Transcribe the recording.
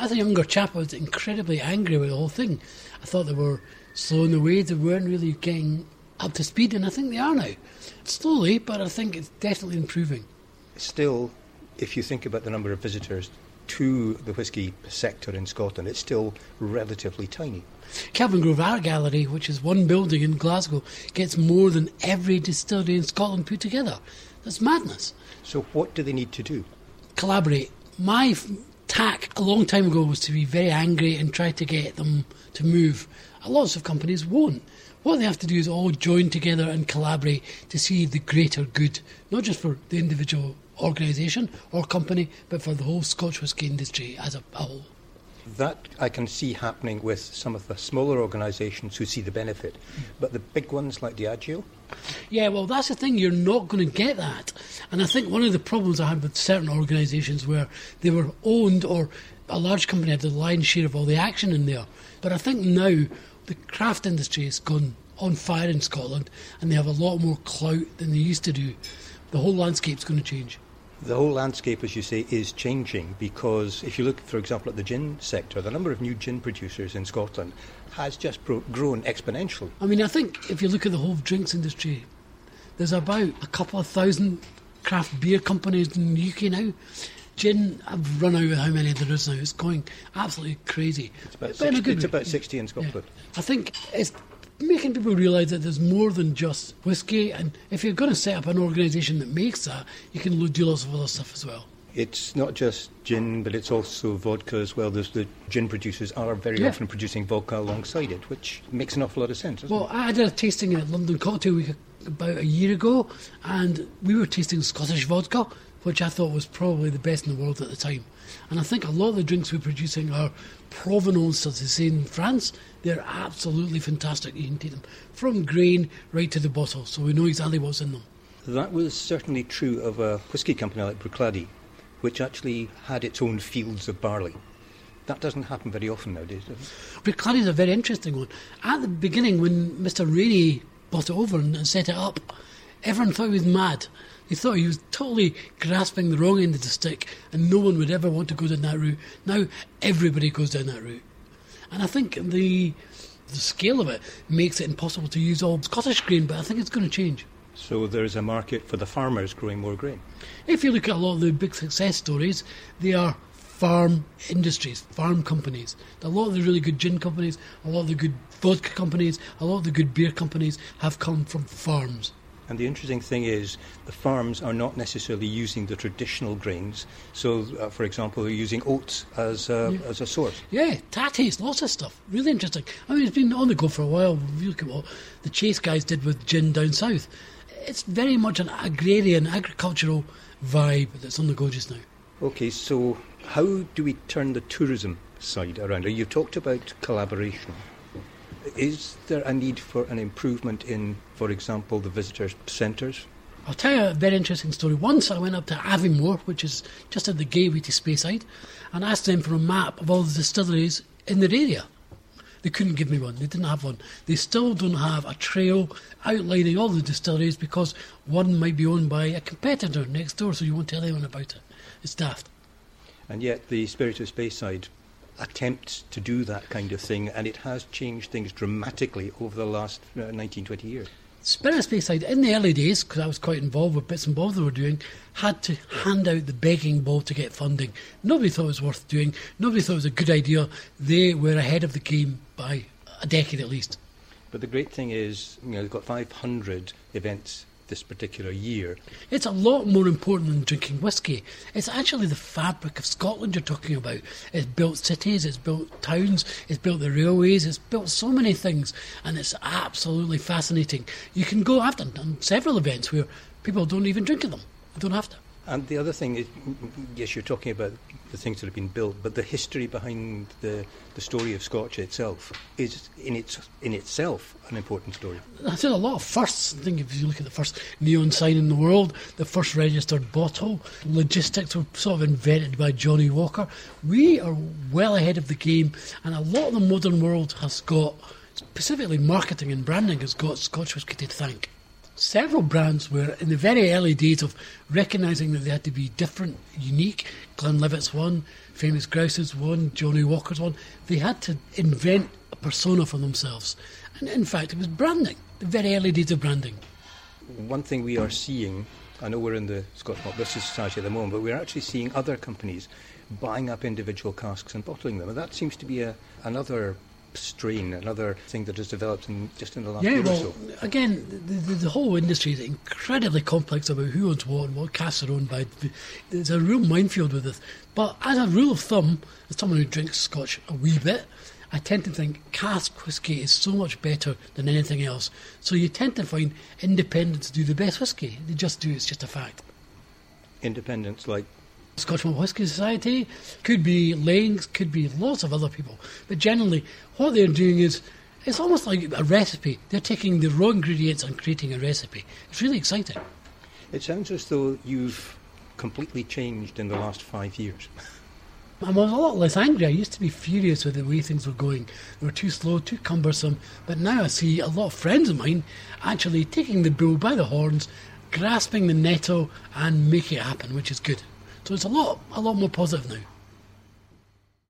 as a younger chap, I was incredibly angry with the whole thing. I thought they were slow in the way, they weren't really getting up to speed, and I think they are now. Slowly, but I think it's definitely improving. Still, if you think about the number of visitors to the whisky sector in Scotland, it's still relatively tiny. Kelvingrove Art Gallery, which is one building in Glasgow, gets more than every distillery in Scotland put together. That's madness. So, what do they need to do? Collaborate. My tack a long time ago was to be very angry and try to get them to move. Lots of companies won't. What they have to do is all join together and collaborate to see the greater good, not just for the individual organisation or company, but for the whole Scotch whisky industry as a whole. That I can see happening with some of the smaller organisations who see the benefit. But the big ones like Diageo, Yeah, well, that's the thing. You're not going to get that. And I think one of the problems I had with certain organisations where they were owned or a large company had the lion's share of all the action in there. But I think now the craft industry has gone on fire in Scotland and they have a lot more clout than they used to do. The whole landscape's going to change. The whole landscape, as you say, is changing because if you look, for example, at the gin sector, the number of new gin producers in Scotland has just pro- grown exponentially. I mean, I think if you look at the whole drinks industry, there's about a couple of thousand craft beer companies in the UK now. Gin, I've run out of how many there is now. It's going absolutely crazy. It's about, But in a good it's about 60 in Yeah. Scotland. I think it's making people realise that there's more than just whiskey, and if you're going to set up an organisation that makes that, you can do lots of other stuff as well. It's not just gin, but it's also vodka as well. There's the gin producers are very Yeah. often producing vodka alongside it, which makes an awful lot of sense. Well, I did a tasting at London Cocktail Week about a year ago, and we were tasting Scottish vodka, which I thought was probably the best in the world at the time. And I think a lot of the drinks we're producing are provenance, as they say in France. They're absolutely fantastic. You can take them from grain right to the bottle, so we know exactly what's in them. That was certainly true of a whisky company like Bruichladdich, which actually had its own fields of barley. That doesn't happen very often nowadays, does it? Clary's a very interesting one. At the beginning, when Mr. Rainey bought it over and set it up, everyone thought he was mad. They thought he was totally grasping the wrong end of the stick, and no one would ever want to go down that route. Now everybody goes down that route, and I think the the scale of it makes it impossible to use all Scottish grain. But I think it's going to change. So there's a market for the farmers growing more grain. If you look at a lot of the big success stories, they are farm industries, farm companies. A lot of the really good gin companies, a lot of the good vodka companies, a lot of the good beer companies have come from farms. And the interesting thing is, the farms are not necessarily using the traditional grains. So, uh, for example, they're using oats as a, as a source. Yeah, tatties, lots of stuff. Really interesting. I mean, it's been on the go for a while. If you look at what the Chase guys did with gin down south. It's very much an agrarian, agricultural vibe that's on the go just now. Okay, so how do we turn the tourism side around? You've talked about collaboration. Is there a need for an improvement in, for example, the visitors' centres? I'll tell you a very interesting story. Once I went up to Aviemore, which is just at the gateway to Speyside, and asked them for a map of all the distilleries in their area. They couldn't give me one. They didn't have one. They still don't have a trail outlining all the distilleries because one might be owned by a competitor next door, so you won't tell anyone about it. It's daft. And yet the Spirit of Speyside attempts to do that kind of thing, and it has changed things dramatically over the last uh, 19, 20 years. Spirit Speyside, in the early days, because I was quite involved with bits and bobs they were doing, had to hand out the begging bowl to get funding. Nobody thought it was worth doing. Nobody thought it was a good idea. They were ahead of the game by a decade at least. But the great thing is, you know, they've got 500 events this particular year. It's a lot more important than drinking whiskey. It's actually the fabric of Scotland you're talking about. It's built cities, it's built towns, it's built the railways, it's built so many things, and it's absolutely fascinating. You can go, I've done, done several events where people don't even drink at them. they don't have to. And the other thing is, yes, you're talking about the things that have been built, but the history behind the, the story of Scotch itself is in its in itself an important story. I've seen a lot of firsts. I think if you look at the first neon sign in the world, the first registered bottle, logistics were sort of invented by Johnnie Walker. We are well ahead of the game, and a lot of the modern world has got, specifically marketing and branding, has got Scotch whisky to thank. Several brands were in the very early days of recognising that they had to be different, unique. Glenlivet's one, Famous Grouse's one, Johnnie Walker's one. They had to invent a persona for themselves. And in fact, it was branding, the very early days of branding. One thing we are seeing, I know we're in the Scottish Malt Whisky Society at the moment, but we're actually seeing other companies buying up individual casks and bottling them. And that seems to be a, another strain, another thing that has developed in, just in the last yeah, year well, or so. again, the, the, the, whole industry is incredibly complex about who owns what and what casks are owned by. There's a real minefield with this. But as a rule of thumb, as someone who drinks scotch a wee bit, I tend to think cask whisky is so much better than anything else. So you tend to find independents do the best whisky. They just do, it's just a fact. Independents like Scotch Malt Whisky Society, could be Lanes, could be lots of other people. But generally, what they're doing is it's almost like a recipe. They're taking the raw ingredients and creating a recipe. It's really exciting. It sounds as though you've completely changed in the last five years. I was a lot less angry. I used to be furious with the way things were going. They were too slow, too cumbersome. But now I see a lot of friends of mine actually taking the bull by the horns, grasping the nettle, and making it happen, which is good. So it's a lot, a lot more positive now.